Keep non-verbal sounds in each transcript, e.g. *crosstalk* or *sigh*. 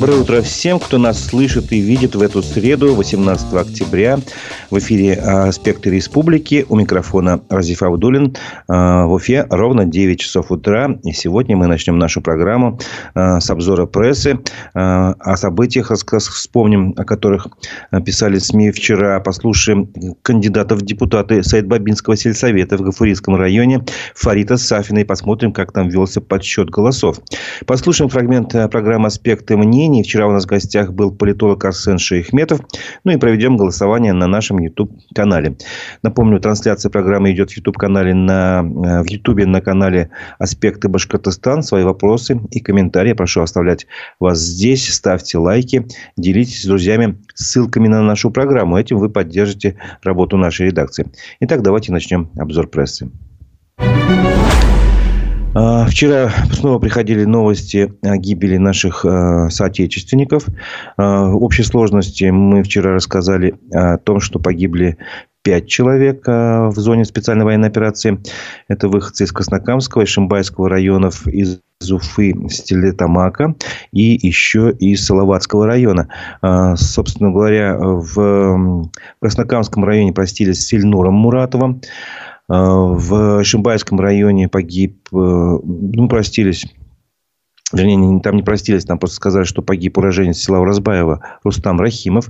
Доброе утро всем, кто нас слышит и видит в эту среду, 18 октября. В эфире «Аспекты республики». У микрофона Разиф Абдулин. А, в Уфе ровно 9 часов утра. И сегодня мы начнем нашу программу а, с обзора прессы. А, о событиях вспомним, о которых писали СМИ вчера. Послушаем кандидатов в депутаты Сайт-Бабинского сельсовета в Гафурийском районе Фарита Сафина. И посмотрим, как там велся подсчет голосов. Послушаем фрагмент программы «Аспекты мнений». Вчера у нас в гостях был политолог Арсен Шейхметов. Ну и проведем голосование на нашем YouTube-канале. Напомню, трансляция программы идет в YouTube-канале на, э, в YouTube на канале «Аспекты Башкортостан». Свои вопросы и комментарии прошу оставлять вас здесь. Ставьте лайки, делитесь с друзьями ссылками на нашу программу. Этим вы поддержите работу нашей редакции. Итак, давайте начнем обзор прессы. А, вчера снова приходили новости о гибели наших а, соотечественников. А, в общей сложности мы вчера рассказали о том, что погибли пять человек в зоне специальной военной операции. Это выходцы из Краснокамского и Шимбайского районов, из Уфы, Стилетамака и еще из Салаватского района. Собственно говоря, в Краснокамском районе простились с Ильнуром Муратовым. В Шимбайском районе погиб, э, ну, простились Вернее, там не простились, там просто сказали, что погиб уроженец села Уразбаева Рустам Рахимов.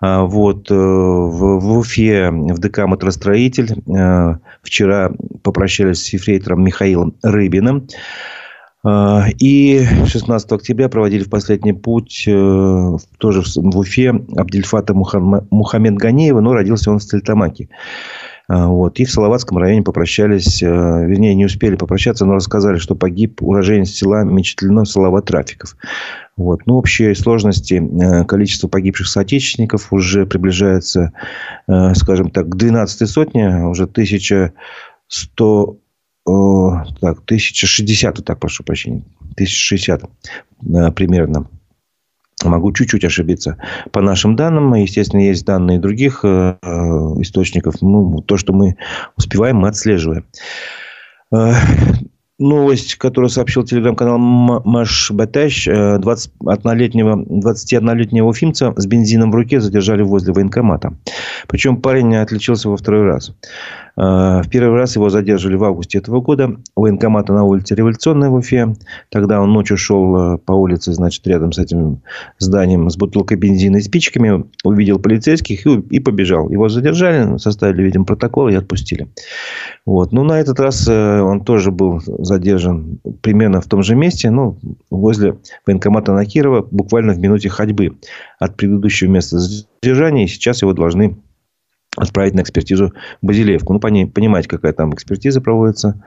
А, вот, э, в, в Уфе в ДК «Матростроитель» э, вчера попрощались с ефрейтором Михаилом Рыбиным. И 16 октября проводили в последний путь тоже в Уфе Абдельфата Мухаммед Ганеева, но родился он в Стельтамаке. А, вот. И в Салаватском районе попрощались, э, вернее, не успели попрощаться, но рассказали, что погиб уроженец села Мечетлино Салава Трафиков. Вот. Ну, общей сложности э, количество погибших соотечественников уже приближается, э, скажем так, к 12 сотне, уже 1100 так, 1060, так, прошу прощения, 1060 примерно. Могу чуть-чуть ошибиться. По нашим данным, естественно, есть данные других э, источников. Ну, то, что мы успеваем, мы отслеживаем. Э, новость, которую сообщил телеграм-канал Маш Баташ. 21-летнего, 21-летнего уфимца с бензином в руке задержали возле военкомата. Причем парень отличился во второй раз. Э, в первый раз его задержали в августе этого года военкомата на улице Революционной в Уфе. Тогда он ночью шел э, по улице, значит, рядом с этим зданием с бутылкой бензина и спичками. Увидел полицейских и, и побежал. Его задержали, составили, видимо, протокол и отпустили. Вот. Но на этот раз э, он тоже был задержан примерно в том же месте, ну, возле военкомата на Кирова, буквально в минуте ходьбы от предыдущего места задержания. Сейчас его должны отправить на экспертизу Базилевку. Ну, понимать, какая там экспертиза проводится.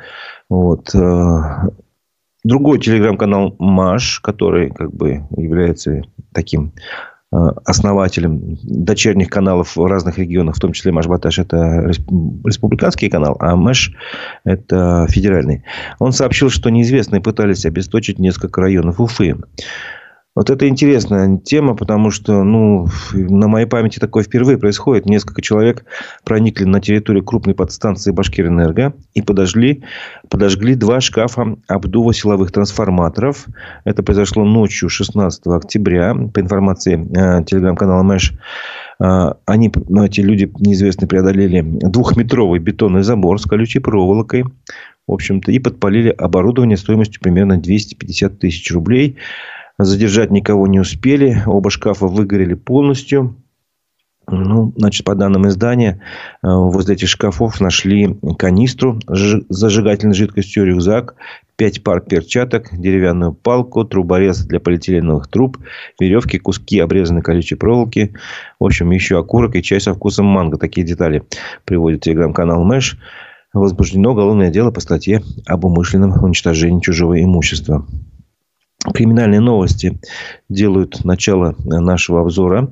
Вот. Э, другой телеграм-канал Маш, который как бы является таким э, основателем дочерних каналов в разных регионах, в том числе Машбаташ это республиканский канал, а Мэш это федеральный. Он сообщил, что неизвестные пытались обесточить несколько районов Уфы. Вот это интересная тема, потому что, ну, на моей памяти такое впервые происходит. Несколько человек проникли на территорию крупной подстанции Башкирэнерго и подожгли, подожгли два шкафа обдува силовых трансформаторов. Это произошло ночью 16 октября. По информации э, телеграм-канала Мэш, э, они, ну, эти люди неизвестные преодолели двухметровый бетонный забор с колючей проволокой в общем-то, и подпалили оборудование стоимостью примерно 250 тысяч рублей. Задержать никого не успели. Оба шкафа выгорели полностью. Ну, значит, по данным издания, э, возле этих шкафов нашли канистру с зажигательной жидкостью, рюкзак, пять пар перчаток, деревянную палку, труборез для полиэтиленовых труб, веревки, куски обрезанной колючей проволоки. В общем, еще окурок и чай со вкусом манго. Такие детали приводит телеграм-канал Мэш. Возбуждено уголовное дело по статье об умышленном уничтожении чужого имущества. Криминальные новости делают начало нашего обзора.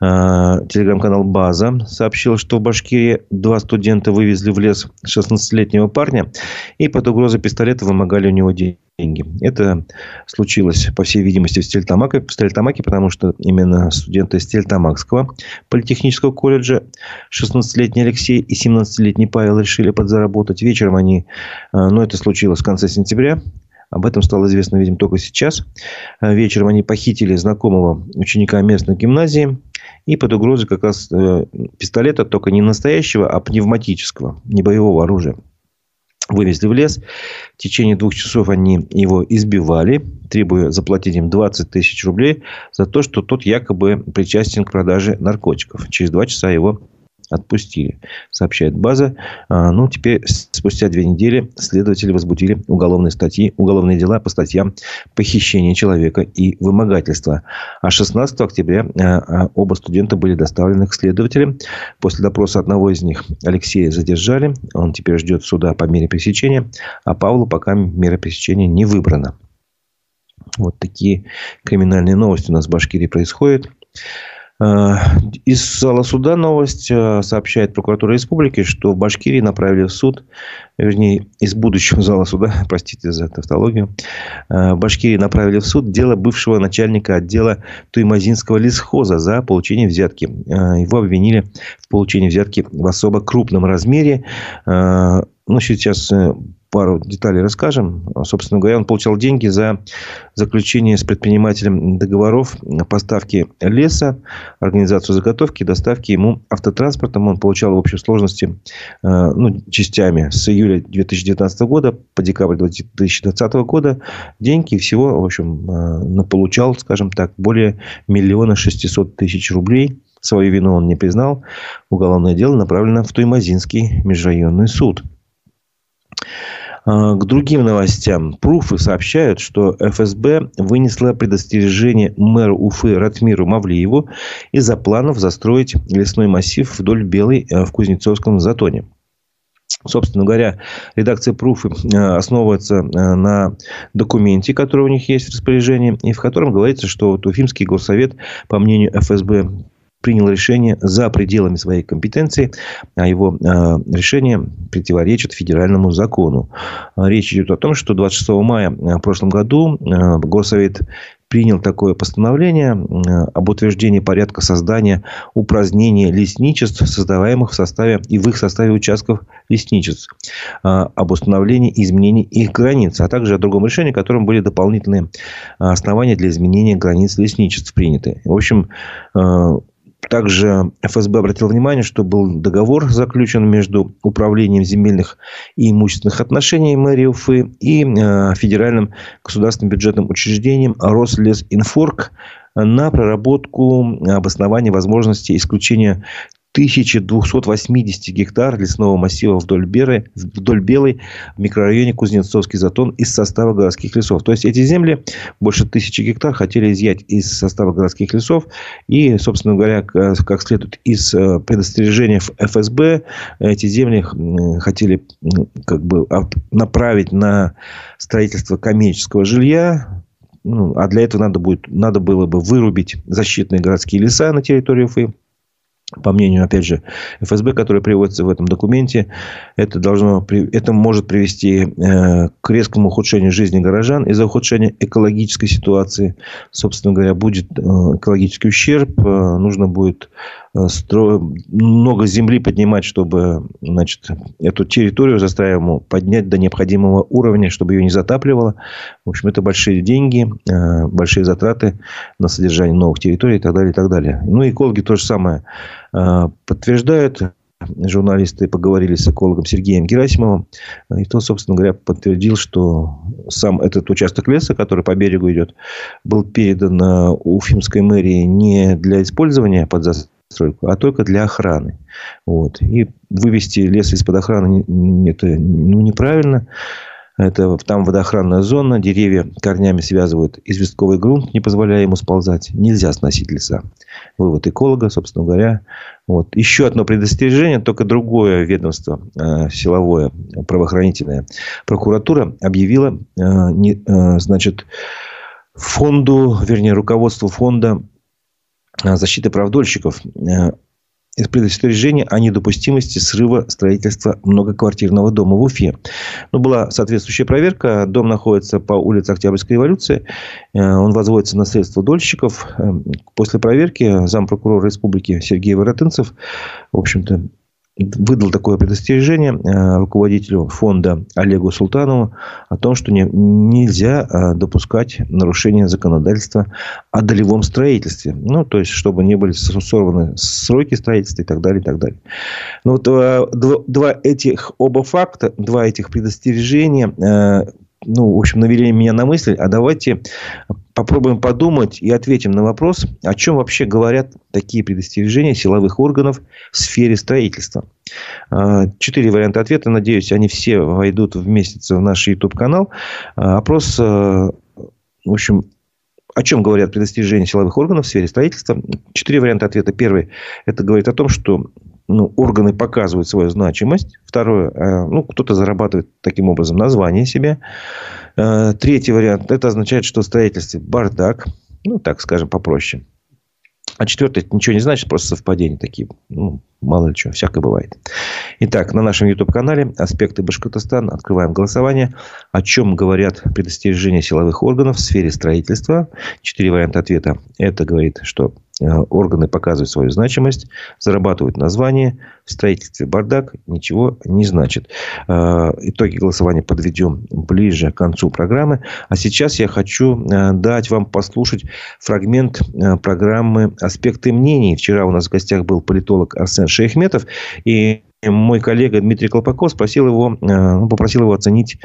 А, телеграм-канал «База» сообщил, что в Башкирии два студента вывезли в лес 16-летнего парня и под угрозой пистолета вымогали у него деньги. Это случилось, по всей видимости, в Стельтамаке, в Стельтамаке потому что именно студенты Стельтамакского политехнического колледжа 16-летний Алексей и 17-летний Павел решили подзаработать. Вечером они, а, ну, это случилось в конце сентября, Об этом стало известно, видимо, только сейчас. Э, вечером они похитили знакомого ученика местной гимназии. И под угрозой как раз э, пистолета, только не настоящего, а пневматического, не боевого оружия. Вывезли в лес. В течение двух часов они его избивали, требуя заплатить им 20 тысяч рублей за то, что тот якобы причастен к продаже наркотиков. Через два часа его отпустили, сообщает база. А, ну, теперь, спустя две недели, следователи возбудили уголовные статьи, уголовные дела по статьям похищения человека и вымогательства. А 16 октября а, а, оба студента были доставлены к следователям. После допроса одного из них, Алексея, задержали. Он теперь ждет суда по мере пресечения. А Павлу пока мера пресечения не выбрана. Вот такие криминальные новости у нас в Башкирии происходят. Э, из зала суда новость э, сообщает прокуратура республики, что в Башкирии направили в суд, вернее, из будущего зала суда, *laughs* простите за тавтологию, э, в Башкирии направили в суд дело бывшего начальника отдела Туймазинского лесхоза за получение взятки. Его обвинили в получении взятки в особо крупном размере. Ну, сейчас пару деталей расскажем. Собственно говоря, он получал деньги за заключение с предпринимателем договоров поставки леса, организацию заготовки, доставки ему автотранспортом. Он получал в общей сложности э, ну, частями с июля 2019 года по декабрь 2020 года деньги всего, в общем, э, получал, скажем так, более миллиона шестисот тысяч рублей. Свою вину он не признал. Уголовное дело направлено в Туймазинский межрайонный суд. А, к другим новостям. Пруфы сообщают, что ФСБ вынесла предостережение мэру Уфы Ратмиру Мавлиеву из-за планов застроить лесной массив вдоль Белой э, в Кузнецовском затоне. Собственно говоря, редакция Пруфы э, основывается э, на документе, который у них есть в распоряжении, и в котором говорится, что вот Уфимский горсовет, по мнению ФСБ, принял решение за пределами своей компетенции, а его э, решение противоречит федеральному закону. Речь идет о том, что 26 мая в прошлом году э, Горсовет принял такое постановление об утверждении порядка создания упразднения лесничеств, создаваемых в составе и в их составе участков лесничеств, об установлении и изменении их границ, а также о другом решении, которым были дополнительные основания для изменения границ лесничеств приняты. В общем, также ФСБ обратил внимание, что был договор заключен между Управлением земельных и имущественных отношений мэрии Уфы и э, Федеральным государственным бюджетным учреждением Рослесинфорг на проработку обоснования возможности исключения 1280 гектар лесного массива вдоль, Беры, вдоль Белой в микрорайоне Кузнецовский затон из состава городских лесов. То есть, эти земли, больше тысячи гектар, хотели изъять из состава городских лесов. И, собственно говоря, как следует из э, предостережения ФСБ, эти земли хотели как бы направить на строительство коммерческого жилья, ну, а для этого надо, будет, надо было бы вырубить защитные городские леса на территории Уфы по мнению, опять же, ФСБ, которое приводится в этом документе, это, должно, это может привести э, к резкому ухудшению жизни горожан из-за ухудшения экологической ситуации. Собственно говоря, будет э, экологический ущерб, э, нужно будет стро... много земли поднимать, чтобы значит, эту территорию застраиваемую поднять до необходимого уровня, чтобы ее не затапливало. В общем, это большие деньги, большие затраты на содержание новых территорий и так далее, и так далее. Ну, экологи то же самое подтверждают. Журналисты поговорили с экологом Сергеем Герасимовым. И тот, собственно говоря, подтвердил, что сам этот участок леса, который по берегу идет, был передан Уфимской мэрии не для использования под застройку, а только для охраны. Вот. И вывести лес из-под охраны это ну, неправильно. Это, там водоохранная зона, деревья корнями связывают известковый грунт, не позволяя ему сползать. Нельзя сносить леса. Вывод эколога, собственно говоря. Вот. Еще одно предостережение, только другое ведомство, э, силовое, правоохранительное. Прокуратура объявила, э, не, э, значит, фонду, вернее, руководству фонда э, защиты прав дольщиков э, из предостережения о недопустимости срыва строительства многоквартирного дома в Уфе. Ну, была соответствующая проверка. Дом находится по улице Октябрьской революции. Э, он возводится на средства дольщиков. Э, после проверки зампрокурора республики Сергей Воротынцев, в общем-то, выдал такое предостережение э, руководителю фонда Олегу Султанову о том, что не, нельзя э, допускать нарушения законодательства о долевом строительстве. Ну, то есть, чтобы не были сорваны сроки строительства и так далее, и так далее. Ну, вот э, два, два этих оба факта, два этих предостережения ну, в общем, навели меня на мысль, а давайте попробуем подумать и ответим на вопрос, о чем вообще говорят такие предостережения силовых органов в сфере строительства. А, четыре варианта ответа. Надеюсь, они все войдут в месяц в наш YouTube-канал. А, опрос, а, в общем, о чем говорят предостережения силовых органов в сфере строительства? Четыре варианта ответа. Первый – это говорит о том, что ну, органы показывают свою значимость. Второе, э, ну, кто-то зарабатывает таким образом название себе. Э, третий вариант, это означает, что в строительстве бардак, ну, так скажем, попроще. А четвертое, это ничего не значит, просто совпадения такие. Ну, мало ли что, всякое бывает. Итак, на нашем YouTube-канале «Аспекты Башкортостана» открываем голосование. О чем говорят предостережения силовых органов в сфере строительства? Четыре варианта ответа. Это говорит, что органы показывают свою значимость, зарабатывают название, в строительстве бардак ничего не значит. Э, итоги голосования подведем ближе к концу программы. А сейчас я хочу э, дать вам послушать фрагмент программы «Аспекты мнений». Вчера у нас в гостях был политолог Арсен Шейхметов. И мой коллега Дмитрий Колпаков спросил его, э, попросил его оценить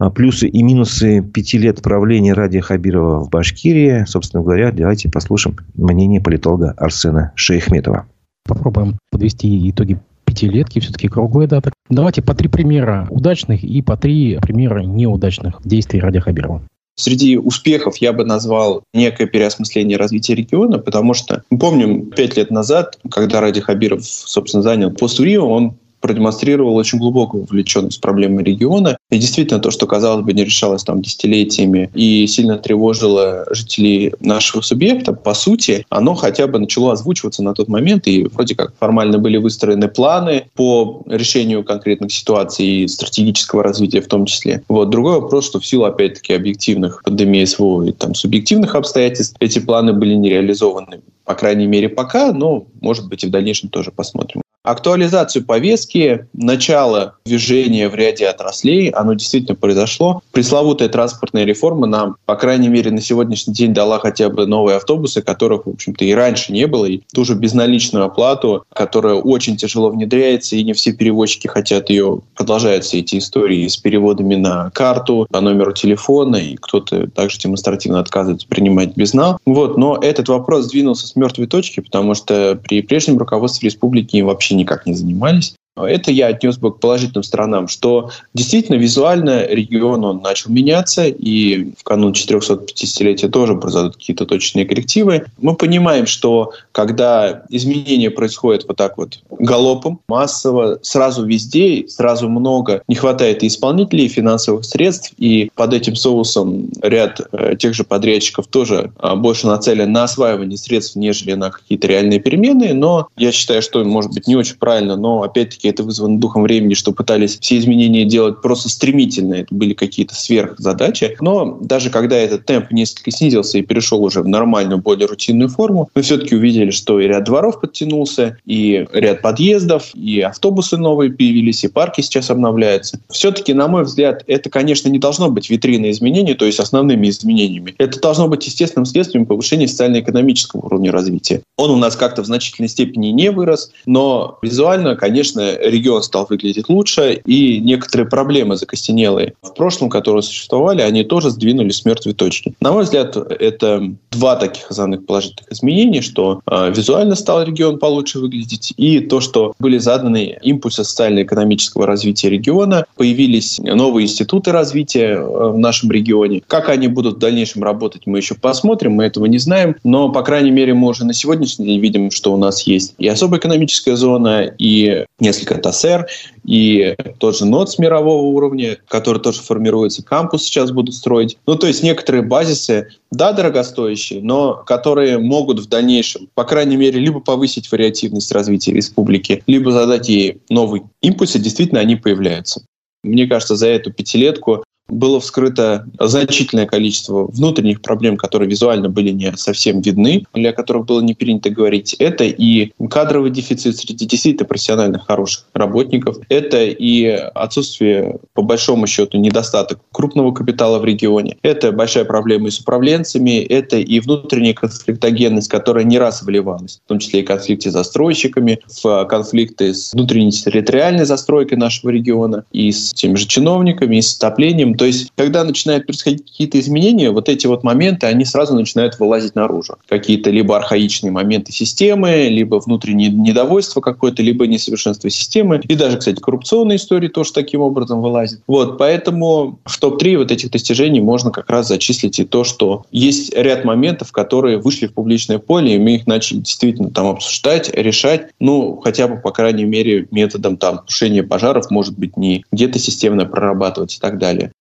э, плюсы и минусы пяти лет правления Ради Хабирова в Башкирии. Собственно говоря, давайте послушаем мнение политолога Арсена Шейхметова. Попробуем подвести итоги пятилетки, все-таки круглая дата. Давайте по три примера удачных и по три примера неудачных действий Ради Хабирова. Среди успехов я бы назвал некое переосмысление развития региона, потому что мы помним пять лет назад, когда Ради Хабиров, собственно, занял пост Рио, он продемонстрировал очень глубокую вовлеченность в проблемы региона. И действительно, то, что, казалось бы, не решалось там десятилетиями и сильно тревожило жителей нашего субъекта, по сути, оно хотя бы начало озвучиваться на тот момент, и вроде как формально были выстроены планы по решению конкретных ситуаций и стратегического развития в том числе. Вот. Другой вопрос, что в силу, опять-таки, объективных пандемии СВО и там, субъективных обстоятельств эти планы были не реализованы по крайней мере, пока, но, может быть, и в дальнейшем тоже посмотрим. Актуализацию повестки, начало движения в ряде отраслей, оно действительно произошло. Пресловутая транспортная реформа нам, по крайней мере, на сегодняшний день дала хотя бы новые автобусы, которых, в общем-то, и раньше не было, и ту же безналичную оплату, которая очень тяжело внедряется, и не все перевозчики хотят ее. Продолжаются эти истории с переводами на карту, по номеру телефона, и кто-то также демонстративно отказывается принимать безнал. Вот, но этот вопрос сдвинулся с мертвой точки, потому что при прежнем руководстве республики вообще вообще никак не занимались. Это я отнес бы к положительным сторонам, что действительно визуально регион он начал меняться, и в канун 450-летия тоже произойдут какие-то точные коррективы. Мы понимаем, что когда изменения происходят вот так вот галопом, массово, сразу везде, сразу много, не хватает и исполнителей, и финансовых средств, и под этим соусом ряд э, тех же подрядчиков тоже э, больше нацелен на осваивание средств, нежели на какие-то реальные перемены, но я считаю, что, может быть, не очень правильно, но опять-таки все-таки это вызвано духом времени, что пытались все изменения делать просто стремительно. Это были какие-то сверхзадачи. Но даже когда этот темп несколько снизился и перешел уже в нормальную, более рутинную форму, мы все-таки увидели, что и ряд дворов подтянулся, и ряд подъездов, и автобусы новые появились, и парки сейчас обновляются. Все-таки, на мой взгляд, это, конечно, не должно быть витриной изменений, то есть основными изменениями. Это должно быть естественным следствием повышения социально-экономического уровня развития. Он у нас как-то в значительной степени не вырос, но визуально, конечно, регион стал выглядеть лучше, и некоторые проблемы закостенелые в прошлом, которые существовали, они тоже сдвинулись с мертвой точки. На мой взгляд, это два таких основных положительных изменений, что э, визуально стал регион получше выглядеть, и то, что были заданы импульсы социально-экономического развития региона, появились новые институты развития э, в нашем регионе. Как они будут в дальнейшем работать, мы еще посмотрим, мы этого не знаем, но, по крайней мере, мы уже на сегодняшний день видим, что у нас есть и особая экономическая зона, и несколько несколько ТАСЭР, и тот же НОТС мирового уровня, который тоже формируется, кампус сейчас будут строить. Ну, то есть некоторые базисы, да, дорогостоящие, но которые могут в дальнейшем, по крайней мере, либо повысить вариативность развития республики, либо задать ей новый импульс, и действительно они появляются. Мне кажется, за эту пятилетку было вскрыто значительное количество внутренних проблем, которые визуально были не совсем видны, или о которых было не принято говорить. Это и кадровый дефицит среди действительно профессиональных хороших работников, это и отсутствие, по большому счету, недостаток крупного капитала в регионе, это большая проблема и с управленцами, это и внутренняя конфликтогенность, которая не раз выливалась, в том числе и конфликты с застройщиками, в конфликты с внутренней территориальной застройкой нашего региона, и с теми же чиновниками, и с отоплением. То есть, когда начинают происходить какие-то изменения, вот эти вот моменты, они сразу начинают вылазить наружу. Какие-то либо архаичные моменты системы, либо внутреннее недовольство какое-то, либо несовершенство системы. И даже, кстати, коррупционные истории тоже таким образом вылазят. Вот, поэтому в топ-3 вот этих достижений можно как раз зачислить и то, что есть ряд моментов, которые вышли в публичное поле, и мы их начали действительно там обсуждать, решать, ну, хотя бы, по крайней мере, методом там тушения пожаров, может быть, не где-то системно прорабатывать и так далее.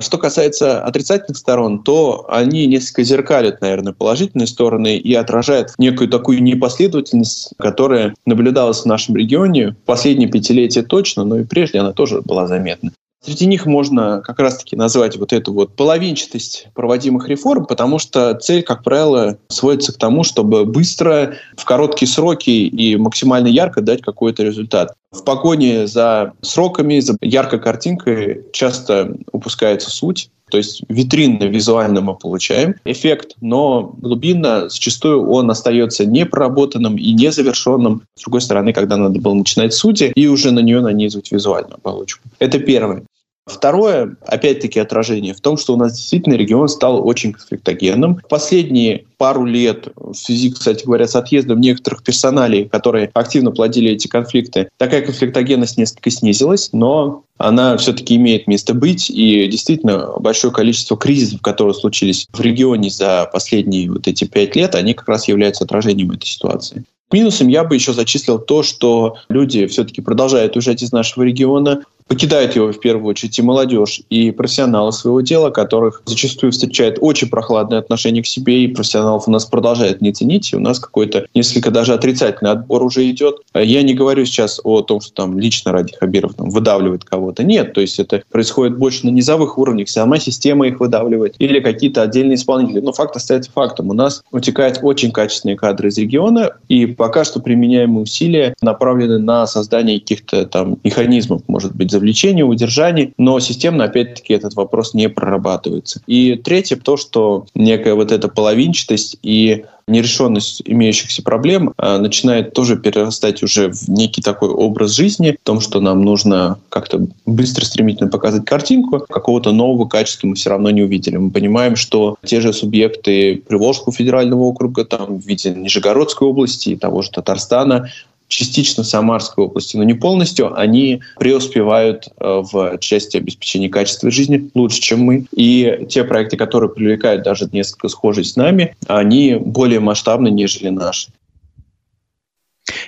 Что касается отрицательных сторон, то они несколько зеркалят, наверное, положительные стороны и отражают некую такую непоследовательность, которая наблюдалась в нашем регионе в последние пятилетия точно, но и прежде она тоже была заметна. Среди них можно как раз-таки назвать вот эту вот половинчатость проводимых реформ, потому что цель, как правило, сводится к тому, чтобы быстро, в короткие сроки и максимально ярко дать какой-то результат. В погоне за сроками, за яркой картинкой часто упускается суть. То есть витринно, визуально мы получаем эффект, но глубинно зачастую он остается непроработанным и незавершенным. С другой стороны, когда надо было начинать сути и уже на нее нанизывать визуальную оболочку. Это первое. Второе, опять-таки, отражение в том, что у нас действительно регион стал очень конфликтогенным. Последние пару лет, в связи, кстати говоря, с отъездом некоторых персоналей, которые активно плодили эти конфликты, такая конфликтогенность несколько снизилась, но она все-таки имеет место быть, и действительно большое количество кризисов, которые случились в регионе за последние вот эти пять лет, они как раз являются отражением этой ситуации. Минусом я бы еще зачислил то, что люди все-таки продолжают уезжать из нашего региона, покидает его в первую очередь и молодежь, и профессионалы своего дела, которых зачастую встречает очень прохладное отношение к себе, и профессионалов у нас продолжает не ценить, и у нас какой-то несколько даже отрицательный отбор уже идет. Я не говорю сейчас о том, что там лично ради Хабиров там, выдавливает кого-то. Нет, то есть это происходит больше на низовых уровнях, сама система их выдавливает, или какие-то отдельные исполнители. Но факт остается фактом. У нас утекают очень качественные кадры из региона, и пока что применяемые усилия направлены на создание каких-то там механизмов, может быть, завлечения, удержания, но системно, опять-таки, этот вопрос не прорабатывается. И третье, то, что некая вот эта половинчатость и нерешенность имеющихся проблем а, начинает тоже перерастать уже в некий такой образ жизни, в том, что нам нужно как-то быстро, стремительно показать картинку, какого-то нового качества мы все равно не увидели. Мы понимаем, что те же субъекты Приволжского федерального округа, там, в виде Нижегородской области и того же Татарстана, частично Самарской области, но не полностью, они преуспевают э, в части обеспечения качества жизни лучше, чем мы. И те проекты, которые привлекают даже несколько схожие с нами, они более масштабны, нежели наши.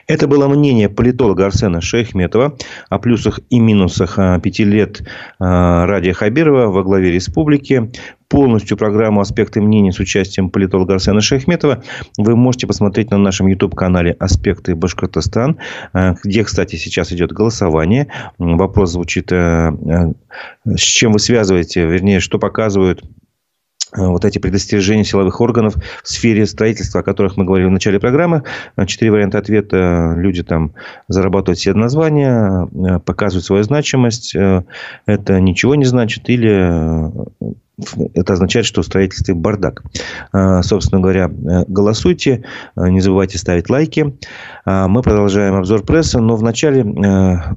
Это было мнение политолога Арсена Шейхметова о плюсах и минусах а, пяти лет а, Радия Хабирова во главе республики. Полностью программу «Аспекты мнений» с участием политолога Арсена Шейхметова вы можете посмотреть на нашем YouTube-канале «Аспекты Башкортостан», а, где, кстати, сейчас идет голосование. Вопрос звучит, с чем вы связываете, вернее, что показывают Э, вот эти предостережения силовых органов в сфере строительства, о которых мы говорили в начале программы. Э, четыре варианта ответа. Люди там зарабатывают себе названия, э, показывают свою значимость. Это ничего не значит. Или это означает, что в строительстве бардак. А, собственно говоря, э, голосуйте, а, не забывайте ставить лайки. А, мы продолжаем обзор прессы, но вначале, э,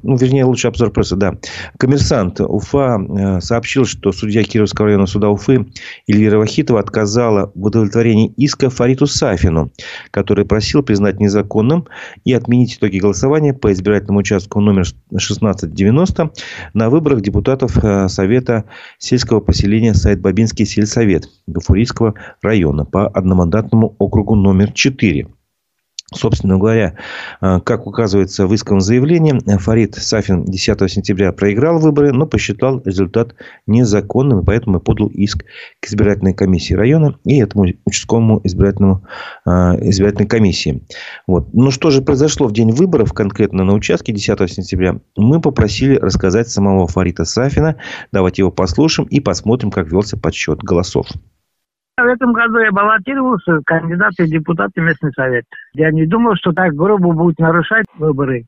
ну, вернее, лучше обзор прессы, да. Коммерсант Уфа э, сообщил, что судья Кировского района суда Уфы Эльвира Вахитова отказала в удовлетворении иска Фариту Сафину, который просил признать незаконным и отменить итоги голосования по избирательному участку номер 1690 на выборах депутатов Совета сельского поселения Сайт-Бабинский сельсовет Гафурийского района по одномандатному округу номер 4. Собственно говоря, э, как указывается в исковом заявлении, Фарид Сафин 10 сентября проиграл выборы, но посчитал результат незаконным, и поэтому подал иск к избирательной комиссии района и этому участковому избирательному, э, избирательной комиссии. Вот. Ну, что же произошло в день выборов, конкретно на участке 10 сентября, мы попросили рассказать самого Фарита Сафина. Давайте его послушаем и посмотрим, как велся подсчет голосов. В этом году я баллотировался кандидаты в депутаты местный совет. Я не думал, что так грубо будут нарушать выборы.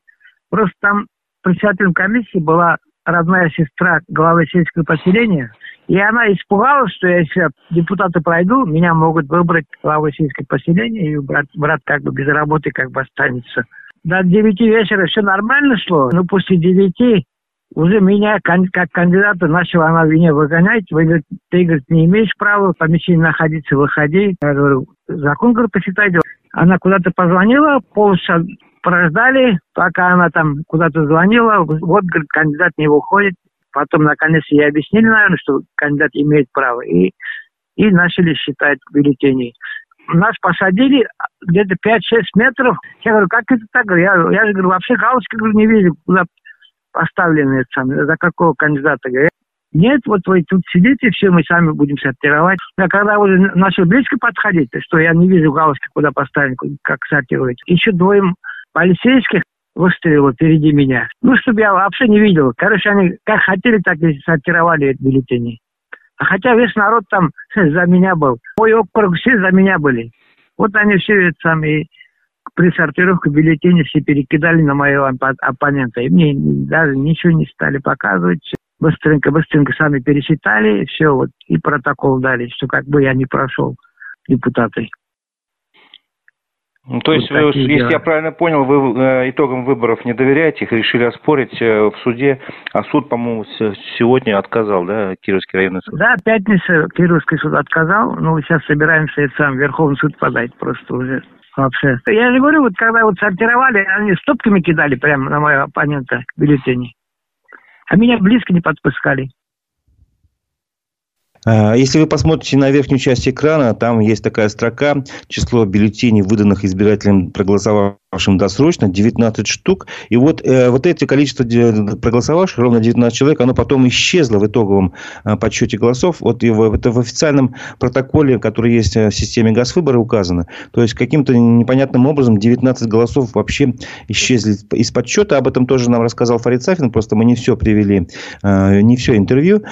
Просто там председателем комиссии была родная сестра главы сельского поселения. И она испугалась, что если депутаты пройду, меня могут выбрать главой сельского поселения, и брат, брат как бы без работы как бы останется. До 9 вечера все нормально шло, но после 9 уже меня как кандидата начала она меня выгонять. Вы, говорит, ты, говорит, не имеешь права в помещении находиться, выходи. Я говорю, закон, говорю, посчитайте. Она куда-то позвонила, полчаса прождали, пока она там куда-то звонила. Вот, говорит, кандидат не выходит. Потом, наконец, ей объяснили, наверное, что кандидат имеет право. И, и начали считать бюллетени. Нас посадили где-то 5-6 метров. Я говорю, как это так? Я, я же говорю, вообще галочки говорю, не видел, куда поставлены сами, за какого кандидата. Говорят, нет, вот вы тут сидите, все, мы сами будем сортировать. А когда уже начал близко подходить, что я не вижу галочки, куда поставить, как сортировать. Еще двое полицейских выстрелило впереди меня. Ну, чтобы я вообще не видел. Короче, они как хотели, так и сортировали бюллетени. А хотя весь народ там *laughs* за меня был. Мой округ все за меня были. Вот они все это самые при сортировке бюллетеней все перекидали на моего оппонента. И мне даже ничего не стали показывать. Быстренько-быстренько сами пересчитали, все, вот, и протокол дали, что как бы я не прошел депутаты. Ну, то есть, вот вы, если дела. я правильно понял, вы э, итогам выборов не доверяете, их решили оспорить э, в суде, а суд, по-моему, сегодня отказал, да, Кировский районный суд? Да, пятница Кировский суд отказал, но сейчас собираемся это сам Верховный суд подать просто уже вообще. Я же говорю, вот когда вот сортировали, они стопками кидали прямо на моего оппонента бюллетени. А меня близко не подпускали. А, если вы посмотрите на верхнюю часть экрана, там есть такая строка «Число бюллетеней, выданных избирателям, проголосовав проголосовавшим досрочно 19 штук. И вот, э, вот это количество проголосовавших, ровно 19 человек, оно потом исчезло в итоговом э, подсчете голосов. Вот его, это в официальном протоколе, который есть э, в системе газвыбора указано. То есть, каким-то непонятным образом 19 голосов вообще исчезли из подсчета. Об этом тоже нам рассказал Фарид Сафин. Просто мы не все привели, не все интервью.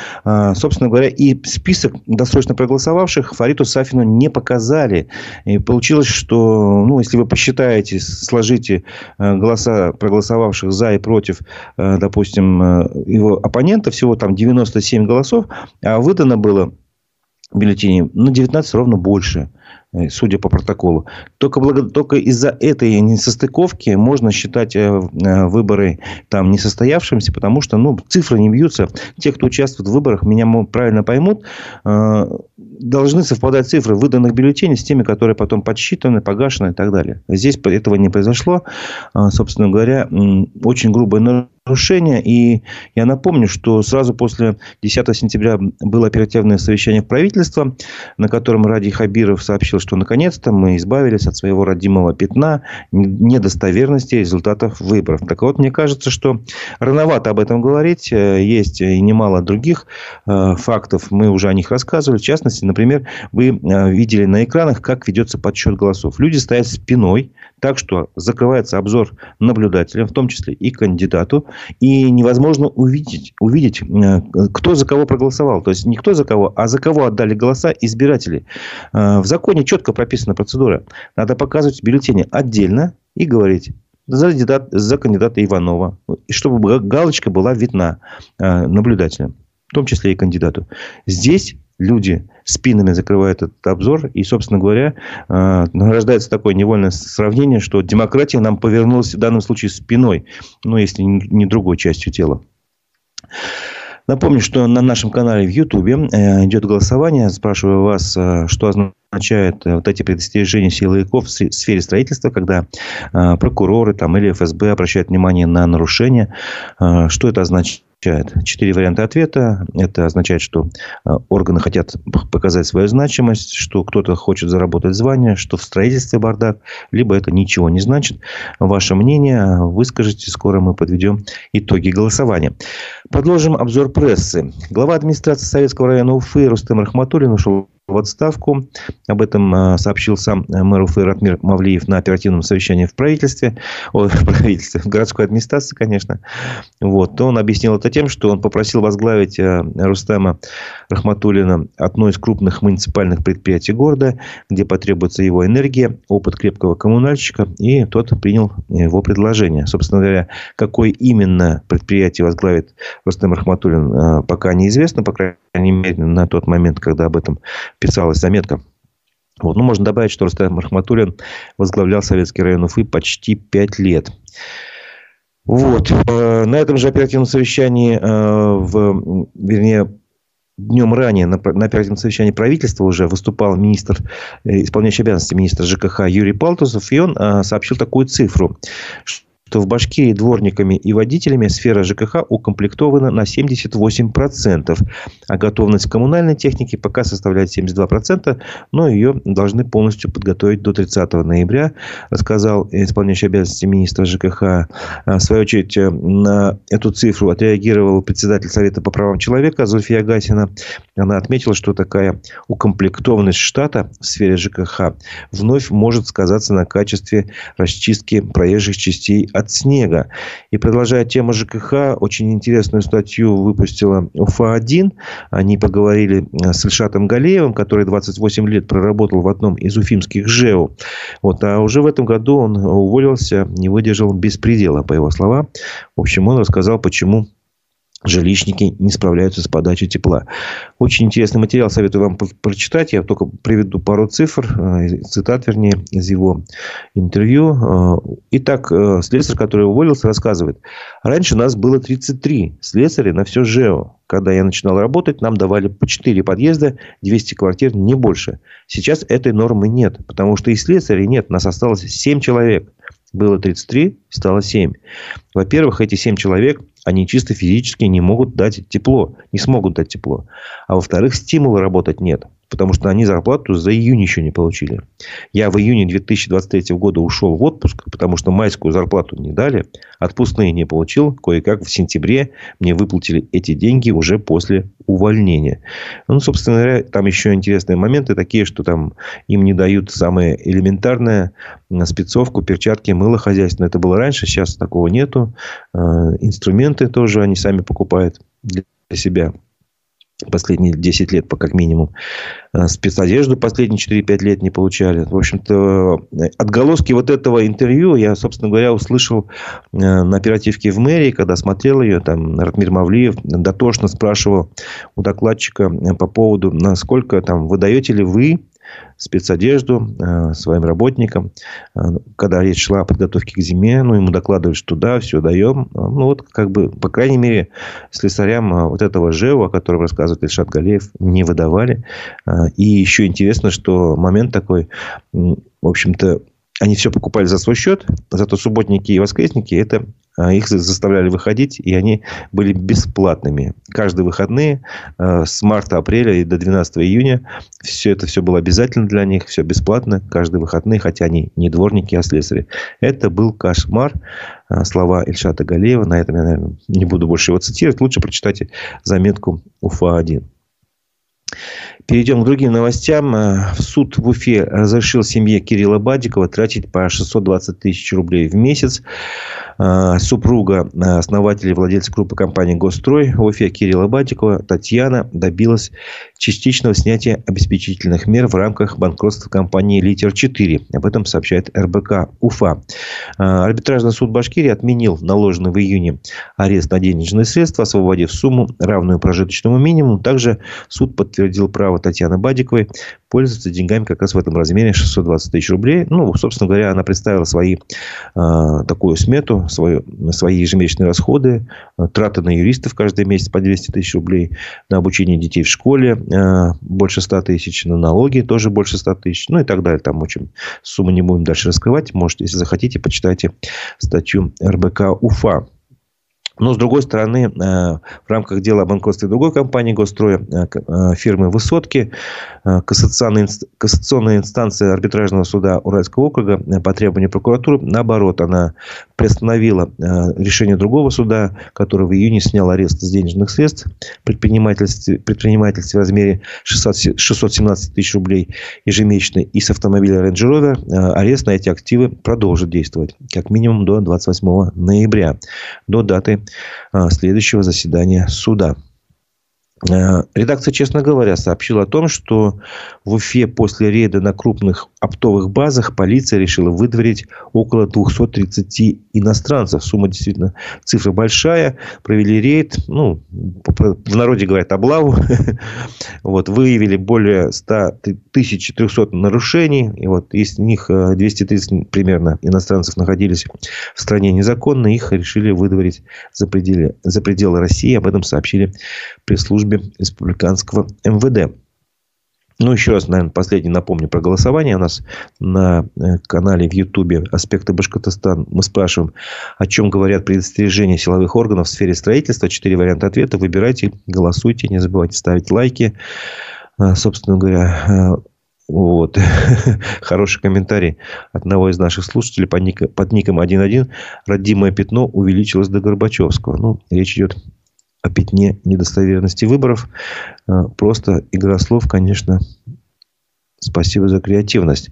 Собственно говоря, и список досрочно проголосовавших Фариту Сафину не показали. И получилось, что, ну, если вы посчитаете сложите э, голоса проголосовавших за и против, э, допустим, э, его оппонента, всего там 97 голосов, а выдано было бюллетеней на 19 ровно больше. Э, судя по протоколу. Только, благо, только из-за этой несостыковки можно считать э, э, выборы там несостоявшимся, потому что ну, цифры не бьются. Те, кто участвует в выборах, меня правильно поймут, должны совпадать цифры выданных бюллетеней с теми, которые потом подсчитаны, погашены и так далее. Здесь этого не произошло. Собственно говоря, очень грубое нарушение. И я напомню, что сразу после 10 сентября было оперативное совещание правительства, на котором Ради Хабиров сообщил, что наконец-то мы избавились от своего родимого пятна недостоверности результатов выборов. Так вот, мне кажется, что рановато об этом говорить. Э, есть и немало других э, фактов. Мы уже о них рассказывали. В частности, например, вы э, видели на экранах, как ведется подсчет голосов. Люди стоят спиной, так что закрывается обзор наблюдателям, в том числе и кандидату и невозможно увидеть, увидеть, э, кто за кого проголосовал. То есть, не кто за кого, а за кого отдали голоса избиратели. Э, в законе четко прописана процедура. Надо показывать бюллетени отдельно и говорить, за, кандидат, за кандидата Иванова. Чтобы галочка была видна э, наблюдателям, в том числе и кандидату. Здесь люди спинами закрывают этот обзор. И, собственно говоря, э, рождается такое невольное сравнение, что демократия нам повернулась в данном случае спиной, ну, если не другой частью тела. Напомню, что на нашем канале в Ютубе э, идет голосование. Спрашиваю вас, э, что означает вот эти предостережения силовиков в сфере строительства, когда прокуроры там, или ФСБ обращают внимание на нарушения. Что это означает? Четыре варианта ответа. Это означает, что э, органы хотят показать свою значимость, что кто-то хочет заработать звание, что в строительстве бардак, либо это ничего не значит. Ваше мнение выскажите. Скоро мы подведем итоги голосования. Продолжим обзор прессы. Глава администрации Советского района Уфы Рустем Рахматуллин ушел в отставку. Об этом а, сообщил сам э, мэр Уфы Ратмир Мавлиев на оперативном совещании в правительстве. О, *laughs* в правительстве, в городской администрации, конечно. Вот. Он объяснил это тем, что он попросил возглавить э, Рустема Рахматуллина одно из крупных муниципальных предприятий города, где потребуется его энергия, опыт крепкого коммунальщика, и тот принял его предложение. Собственно говоря, какое именно предприятие возглавит Рустем Рахматуллин, э, пока неизвестно, по крайней мере, на тот момент, когда об этом писалась заметка. Вот. Ну, можно добавить, что Рустам Рахматуллин возглавлял Советский район Уфы почти пять лет. Вот. Э, на этом же оперативном совещании, э, в, вернее, днем ранее на, на оперативном совещании правительства уже выступал министр, э, исполняющий обязанности министра ЖКХ Юрий Палтусов, и он сообщил такую цифру, что в Башкирии дворниками и водителями сфера ЖКХ укомплектована на 78%, а готовность коммунальной техники пока составляет 72%, но ее должны полностью подготовить до 30 ноября, рассказал исполняющий обязанности министра ЖКХ. А, в свою очередь, э, на эту цифру отреагировал председатель Совета по правам человека Зульфия Гасина. Она отметила, что такая укомплектованность штата в сфере ЖКХ вновь может сказаться на качестве расчистки проезжих частей снега. И продолжая тему ЖКХ, очень интересную статью выпустила УФА-1. Они поговорили э, с Ильшатом Галеевым, который 28 лет проработал в одном из уфимских ЖЭУ. Вот, а уже в этом году он уволился, не выдержал беспредела, по его словам. В общем, он рассказал, почему жилищники не справляются с подачей тепла. Очень интересный материал, советую вам прочитать. Я только приведу пару цифр, э, цитат, вернее, из его интервью. Э, итак, э, слесарь, который уволился, рассказывает. Раньше нас было 33 слесаря на все ЖЭО. Когда я начинал работать, нам давали по 4 подъезда, 200 квартир, не больше. Сейчас этой нормы нет, потому что и слесарей нет. Нас осталось 7 человек. Было 33, стало 7. Во-первых, эти 7 человек они чисто физически не могут дать тепло, не смогут дать тепло. А во-вторых, стимула работать нет потому что они зарплату за июнь еще не получили. Я в июне 2023 года ушел в отпуск, потому что майскую зарплату не дали, отпускные не получил, кое-как в сентябре мне выплатили эти деньги уже после увольнения. Ну, собственно говоря, там еще интересные моменты такие, что там им не дают самое элементарное спецовку, перчатки, мыло хозяйственное. Это было раньше, сейчас такого нету. Э, инструменты тоже они сами покупают для себя последние 10 лет, по как минимум. Э, спецодежду последние 4-5 лет не получали. В общем-то, отголоски вот этого интервью я, собственно говоря, услышал э, на оперативке в мэрии, когда смотрел ее. Там Ратмир Мавлиев дотошно спрашивал у докладчика э, по поводу, насколько там, выдаете ли вы спецодежду э, своим работникам. Э, когда речь шла о подготовке к зиме, ну, ему докладывали, что да, все даем. Э, ну, вот, как бы, по крайней мере, слесарям вот этого ЖЭУ, о котором рассказывает Ильшат Галеев, не выдавали. И еще интересно, что момент такой, в общем-то, они все покупали за свой счет, зато субботники и воскресники это а, их заставляли выходить, и они были бесплатными. Каждые выходные а, с марта-апреля и до 12 июня все это все было обязательно для них, все бесплатно, каждые выходные, хотя они не дворники, а слесари. Это был кошмар. А, слова Ильшата Галеева. На этом я, наверное, не буду больше его цитировать. Лучше прочитайте заметку УФА-1. Перейдем к другим новостям. Э, суд в Уфе разрешил семье Кирилла Бадикова тратить по 620 тысяч рублей в месяц. Э, супруга э, основателя и владельца группы компании «Госстрой» в Уфе Кирилла Бадикова Татьяна добилась частичного снятия обеспечительных мер в рамках банкротства компании «Литер-4». Об этом сообщает РБК Уфа. Арбитражный суд Башкирии отменил наложенный в июне арест на денежные средства, освободив сумму, равную прожиточному минимуму. Также суд подтвердил право Татьяны Бадиковой пользоваться деньгами как раз в этом размере 620 тысяч рублей. Ну, собственно говоря, она представила свои, э, такую смету, свою, свои ежемесячные расходы, э, траты на юристов каждый месяц по 200 тысяч рублей, на обучение детей в школе больше 100 тысяч, на налоги тоже больше 100 тысяч, ну и так далее. Там очень суммы не будем дальше раскрывать. Можете, если захотите, почитайте статью РБК УФА. Но, с другой стороны, э, в рамках дела о банкротстве другой компании госстроя, э, э, фирмы «Высотки», кассационная, инстанция арбитражного суда Уральского округа по требованию прокуратуры, наоборот, она приостановила решение другого суда, который в июне снял арест с денежных средств предпринимательстве, предпринимательстве в размере 600, 617 тысяч рублей ежемесячно и с автомобиля Range Rover арест на эти активы продолжит действовать как минимум до 28 ноября, до даты следующего заседания суда. Э, редакция, честно говоря, сообщила о том, что в Уфе после рейда на крупных оптовых базах полиция решила выдворить около 230 иностранцев. Сумма действительно, цифра большая. Провели рейд, ну, в народе говорят, облаву. *laughs* вот, выявили более 100 1300 нарушений. И вот из них 230 э, примерно иностранцев находились в стране незаконно. Их решили выдворить за пределы, за пределы России. Об этом сообщили пресс-службе службе республиканского МВД. Ну, еще раз, наверное, последний напомню про голосование. У нас на э, канале в Ютубе «Аспекты Башкортостан» мы спрашиваем, о чем говорят предостережения силовых органов в сфере строительства. Четыре варианта ответа. Выбирайте, голосуйте, не забывайте ставить лайки. А, собственно говоря, э, вот. *laughs* Хороший комментарий одного из наших слушателей под, ник, под ником 1.1. Родимое пятно увеличилось до Горбачевского. Ну, речь идет о пятне недостоверности выборов. Э, просто игра слов, конечно, Спасибо за креативность.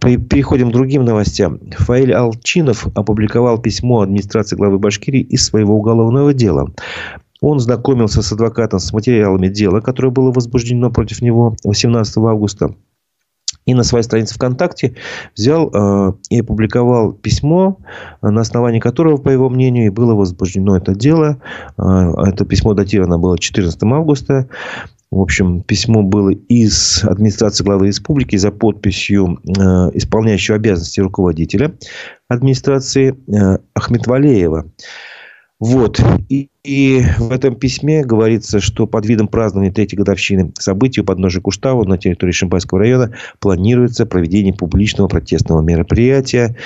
Переходим к другим новостям. Фаиль Алчинов опубликовал письмо администрации главы Башкирии из своего уголовного дела. Он знакомился с адвокатом с материалами дела, которое было возбуждено против него 18 августа и на своей странице ВКонтакте взял э, и опубликовал письмо, на основании которого, по его мнению, и было возбуждено это дело. Э, это письмо датировано было 14 августа. В общем, письмо было из администрации главы республики за подписью э, исполняющего обязанности руководителя администрации э, Ахметвалеева. Вот. И, и в этом письме говорится, что под видом празднования третьей годовщины событий у подножия Куштау на территории Шимбайского района планируется проведение публичного протестного мероприятия.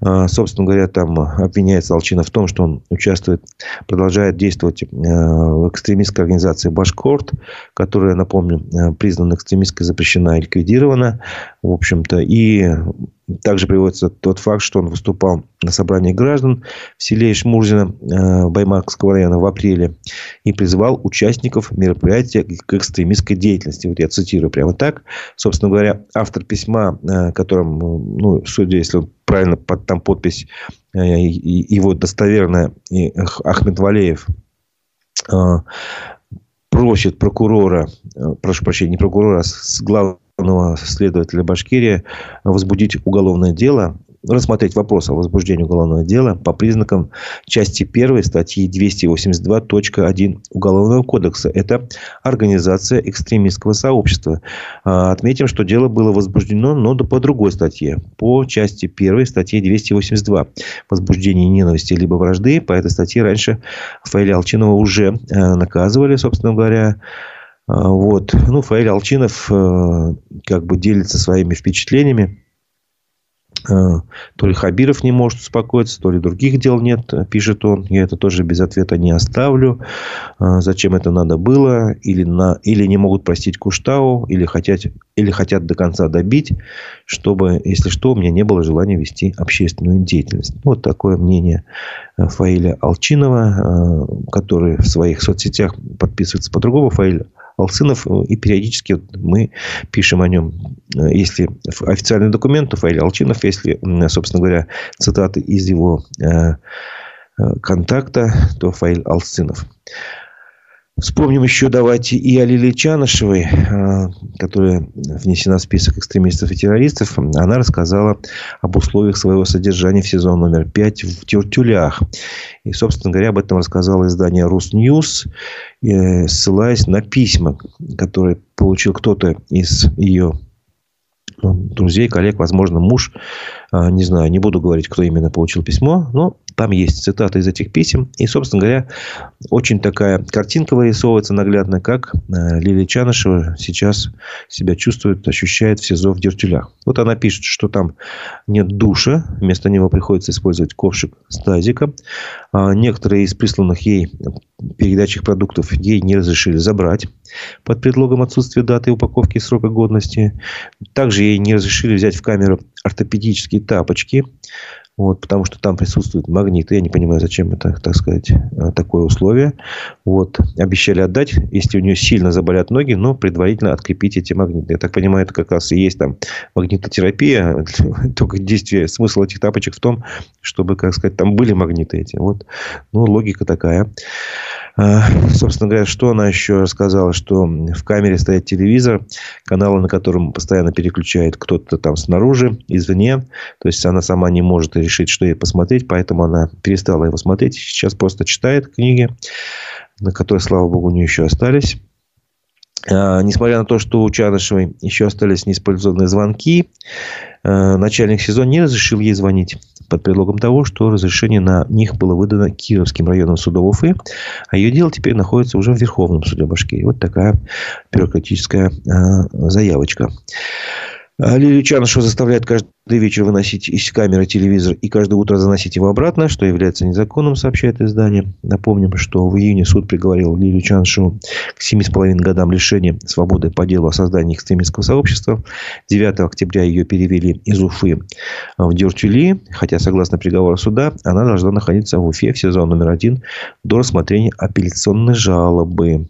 А, собственно говоря, там обвиняется Алчина в том, что он участвует, продолжает действовать э, в экстремистской организации Башкорт, которая, напомню, э, признана экстремистской, запрещена и ликвидирована. В общем-то, и также приводится тот факт, что он выступал на собрании граждан в селе Ишмурзино э, Баймакского района в апреле и призывал участников мероприятия к экстремистской деятельности. Вот я цитирую прямо так. Собственно говоря, автор письма, э, которым, ну, судя, если он правильно под, там подпись э, его достоверная, Ахмед Валеев, просит прокурора, прошу прощения, не прокурора, а главного следователя Башкирии возбудить уголовное дело рассмотреть вопрос о возбуждении уголовного дела по признакам части 1 статьи 282.1 Уголовного кодекса. Это организация экстремистского сообщества. А, отметим, что дело было возбуждено, но по другой статье. По части 1 статьи 282. Возбуждение ненависти либо вражды. По этой статье раньше Фаиля Алчинова уже э, наказывали, собственно говоря, а, вот. Ну, Фаиль Алчинов э, как бы делится своими впечатлениями. Э, то ли Хабиров не может успокоиться, то ли других дел нет, пишет он. Я это тоже без ответа не оставлю. Э, зачем это надо было? Или, на, или не могут простить Куштау, или хотят, или хотят до конца добить, чтобы, если что, у меня не было желания вести общественную деятельность. Вот такое мнение Фаиля Алчинова, который в своих соцсетях подписывается по-другому. Фаиль Алцинов, э, и периодически мы пишем о нем. Э, если официальный документ, то Фаиль Алчинов, если, собственно говоря, цитаты из его э, контакта, то Фаиль Алцинов. Вспомним еще давайте и о Лилии Чанышевой, которая внесена в список экстремистов и террористов. Она рассказала об условиях своего содержания в сезон номер 5 в Тюртюлях. И, собственно говоря, об этом рассказало издание «Русньюз», э, ссылаясь на письма, которые получил кто-то из ее ну, друзей, коллег, возможно, муж. А, не знаю, не буду говорить, кто именно получил письмо. Но Там есть цитаты из этих писем. И, собственно говоря, очень такая картинка вырисовывается наглядно, как э, Лилия Чанышева сейчас себя чувствует, ощущает в СИЗО в Дертюлях. Вот она пишет, что там нет душа. Вместо него приходится использовать ковшик с тазиком. А некоторые из присланных ей передачных продуктов ей не разрешили забрать под предлогом отсутствия даты упаковки и срока годности. Также ей не разрешили взять в камеру ортопедические тапочки. Вот, потому что там присутствуют магниты. Я не понимаю, зачем это, так сказать, э, такое условие. Вот. Обещали отдать, если у нее сильно заболят ноги, но предварительно открепить эти магниты. Я так понимаю, это как раз и есть там магнитотерапия. *laughs* Только действие, смысл этих тапочек в том, чтобы, как сказать, там были магниты эти. Вот. Ну, логика такая. А, собственно говоря, что она еще рассказала, что в камере стоит телевизор, каналы на котором постоянно переключает кто-то там снаружи, извне. То есть, она сама не может решить, что ей посмотреть, поэтому она перестала его смотреть. Сейчас просто читает книги, на которые, слава богу, у нее еще остались. А, несмотря на то, что у Чанышевой еще остались неиспользованные звонки, а, начальник СИЗО не разрешил ей звонить под предлогом того, что разрешение на них было выдано Кировским районным судом Уфы, а ее дело теперь находится уже в Верховном суде Башкирии. Вот такая бюрократическая а, заявочка. Лилию Чанышеву заставляют каждый вечер выносить из камеры телевизор и каждое утро заносить его обратно, что является незаконным, сообщает издание. Напомним, что в июне суд приговорил Лилию Чанышеву к 7,5 годам лишения свободы по делу о создании экстремистского сообщества. 9 октября ее перевели из Уфы в Дюртюли, хотя, согласно приговору суда, она должна находиться в Уфе в сезон номер один до рассмотрения апелляционной жалобы.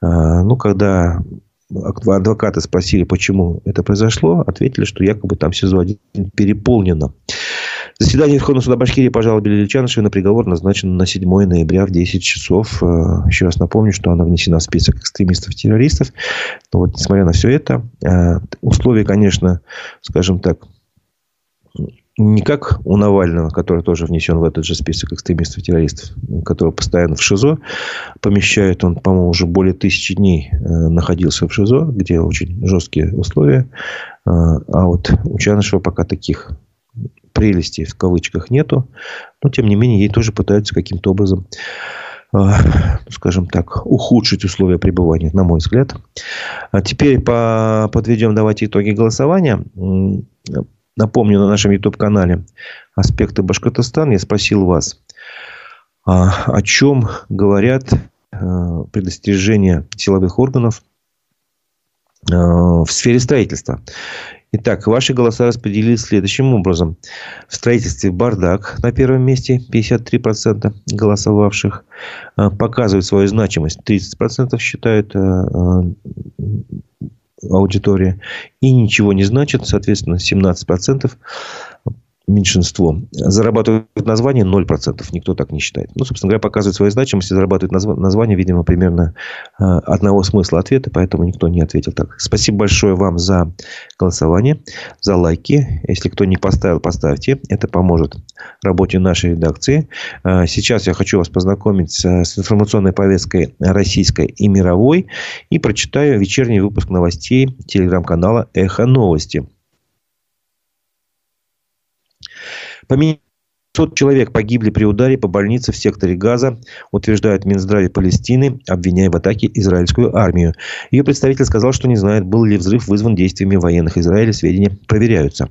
А, ну, когда адвокаты спросили, почему это произошло, ответили, что якобы там СИЗО-1 переполнено. Заседание Верховного суда Башкирии по жалобе Лиличанышевой на приговор назначено на 7 ноября в 10 часов. Э, еще раз напомню, что она внесена в список экстремистов-террористов. Но вот, несмотря на все это, э, условия, конечно, скажем так, не как у Навального, который тоже внесен в этот же список экстремистов-террористов, которого постоянно в ШИЗО помещают. Он, по-моему, уже более тысячи дней э, находился в ШИЗО, где очень жесткие условия. Э, а вот у Чанышева пока таких прелестей в кавычках нету. Но, тем не менее, ей тоже пытаются каким-то образом э, скажем так, ухудшить условия пребывания, на мой взгляд. А теперь по, подведем, давайте итоги голосования. Напомню, на нашем YouTube-канале «Аспекты Башкортостана» я спросил вас, а, о чем говорят а, предостережения силовых органов а, в сфере строительства. Итак, ваши голоса распределились следующим образом. В строительстве бардак на первом месте 53% голосовавших. Показывает свою значимость 30% считают аудитория. И ничего не значит, соответственно, 17% меньшинство. Зарабатывают название 0%. Никто так не считает. Ну, собственно говоря, показывает свою значимость и зарабатывает назв... название, видимо, примерно э, одного смысла ответа, поэтому никто не ответил так. Спасибо большое вам за голосование, за лайки. Если кто не поставил, поставьте. Это поможет работе нашей редакции. Э, сейчас я хочу вас познакомить с, с информационной повесткой российской и мировой и прочитаю вечерний выпуск новостей телеграм-канала «Эхо новости». По менее 500 человек погибли при ударе по больнице в секторе Газа, утверждают Минздраве Палестины, обвиняя в атаке израильскую армию. Ее представитель сказал, что не знает, был ли взрыв вызван действиями военных Израиля. Сведения проверяются.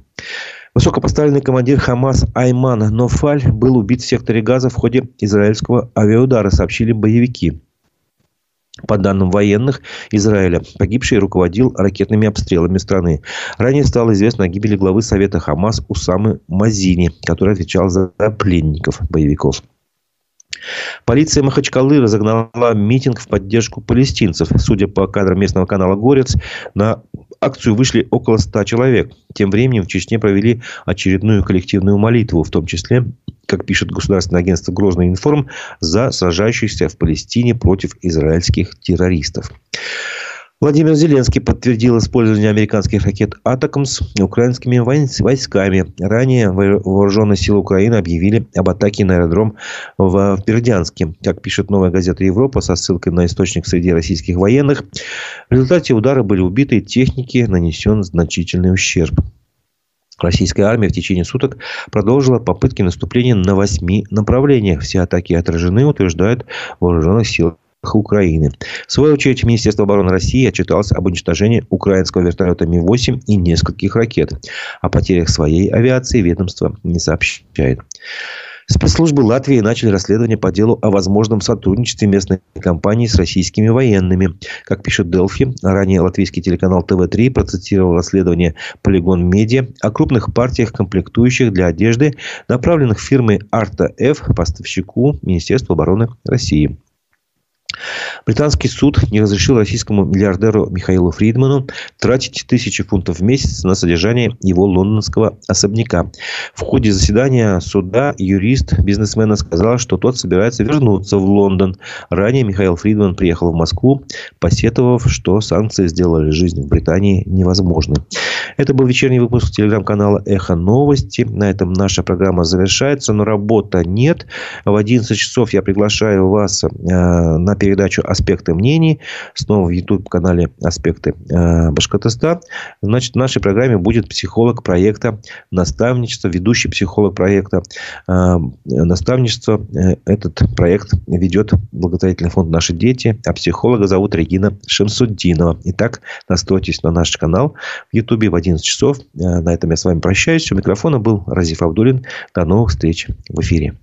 Высокопоставленный командир Хамас Айман Нофаль был убит в секторе Газа в ходе израильского авиаудара, сообщили боевики. По данным военных Израиля, погибший руководил ракетными обстрелами страны. Ранее стало известно о гибели главы Совета Хамас Усамы Мазини, который отвечал за пленников боевиков. Полиция Махачкалы разогнала митинг в поддержку палестинцев. Судя по кадрам местного канала «Горец», на акцию вышли около ста человек. Тем временем в Чечне провели очередную коллективную молитву, в том числе, как пишет государственное агентство «Грозный информ», за сражающихся в Палестине против израильских террористов. Владимир Зеленский подтвердил использование американских ракет «Атакамс» украинскими войсками. Ранее вооруженные силы Украины объявили об атаке на аэродром в Бердянске. Как пишет новая газета «Европа» со ссылкой на источник среди российских военных, в результате удара были убиты техники, нанесен значительный ущерб. Российская армия в течение суток продолжила попытки наступления на восьми направлениях. Все атаки отражены, утверждают вооруженных сил Украины. В свою очередь, Министерство обороны России отчиталось об уничтожении украинского вертолета Ми-8 и нескольких ракет. О потерях своей авиации ведомство не сообщает. Спецслужбы Латвии начали расследование по делу о возможном сотрудничестве местной компании с российскими военными. Как пишет Делфи, ранее латвийский телеканал ТВ-3 процитировал расследование Полигон Медиа о крупных партиях комплектующих для одежды, направленных фирмой Арта Ф, поставщику Министерства обороны России. Британский суд не разрешил российскому миллиардеру Михаилу Фридману тратить тысячи фунтов в месяц на содержание его лондонского особняка. В ходе заседания суда юрист бизнесмена сказал, что тот собирается вернуться в Лондон. Ранее Михаил Фридман приехал в Москву, посетовав, что санкции сделали жизнь в Британии невозможной. Это был вечерний выпуск телеграм-канала «Эхо новости». На этом наша программа завершается, но работа нет. В 11 часов я приглашаю вас э, на передачу «Аспекты мнений». Снова в YouTube-канале «Аспекты э, Башкортостан». Значит, в нашей программе будет психолог проекта «Наставничество», ведущий психолог проекта э, «Наставничество». Этот проект ведет благотворительный фонд «Наши дети», а психолога зовут Регина Шамсуддинова. Итак, настройтесь на наш канал в YouTube в 11 часов. На этом я с вами прощаюсь. У микрофона был Разиф Абдулин. До новых встреч в эфире.